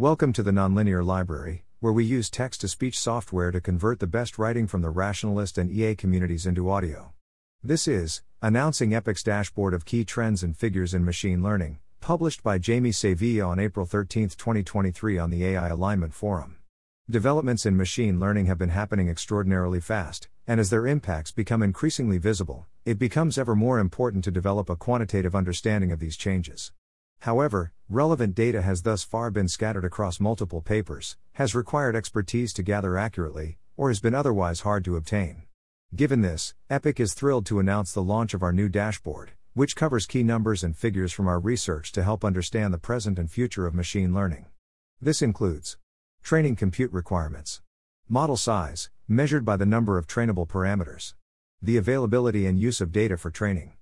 Welcome to the Nonlinear Library, where we use text to speech software to convert the best writing from the rationalist and EA communities into audio. This is Announcing Epoch's Dashboard of Key Trends and Figures in Machine Learning, published by Jaime Sevilla on April 13, 2023, on the AI Alignment Forum. Developments in machine learning have been happening extraordinarily fast, and as their impacts become increasingly visible, it becomes ever more important to develop a quantitative understanding of these changes. However, relevant data has thus far been scattered across multiple papers, has required expertise to gather accurately, or has been otherwise hard to obtain. Given this, Epoch is thrilled to announce the launch of our new dashboard, which covers key numbers and figures from our research to help understand the present and future of machine learning. This includes training compute requirements, model size, measured by the number of trainable parameters, the availability and use of data for training,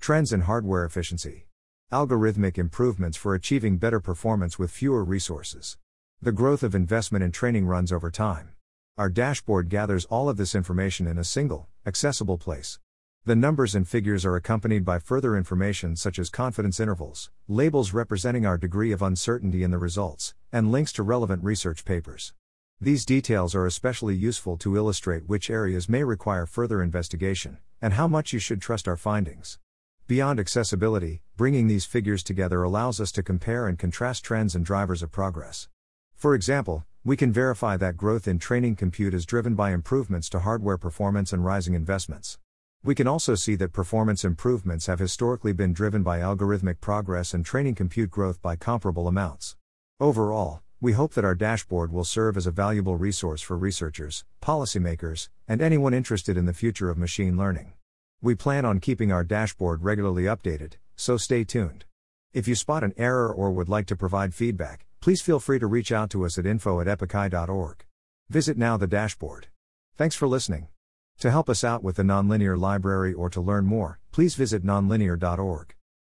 trends in hardware efficiency Algorithmic improvements for achieving better performance with fewer resources. The growth of investment in training runs over time. Our dashboard gathers all of this information in a single, accessible place. The numbers and figures are accompanied by further information such as confidence intervals, labels representing our degree of uncertainty in the results, and links to relevant research papers. These details are especially useful to illustrate which areas may require further investigation, and how much you should trust our findings. Beyond accessibility, bringing these figures together allows us to compare and contrast trends and drivers of progress. For example, we can verify that growth in training compute is driven by improvements to hardware performance and rising investments. We can also see that performance improvements have historically been driven by algorithmic progress and training compute growth by comparable amounts. Overall, we hope that our dashboard will serve as a valuable resource for researchers, policymakers, and anyone interested in the future of machine learning. We plan on keeping our dashboard regularly updated, so stay tuned. If you spot an error or would like to provide feedback, please feel free to reach out to us at info at epochai.org. Visit now the dashboard. Thanks for listening. To help us out with the Nonlinear Library or to learn more, please visit nonlinear.org.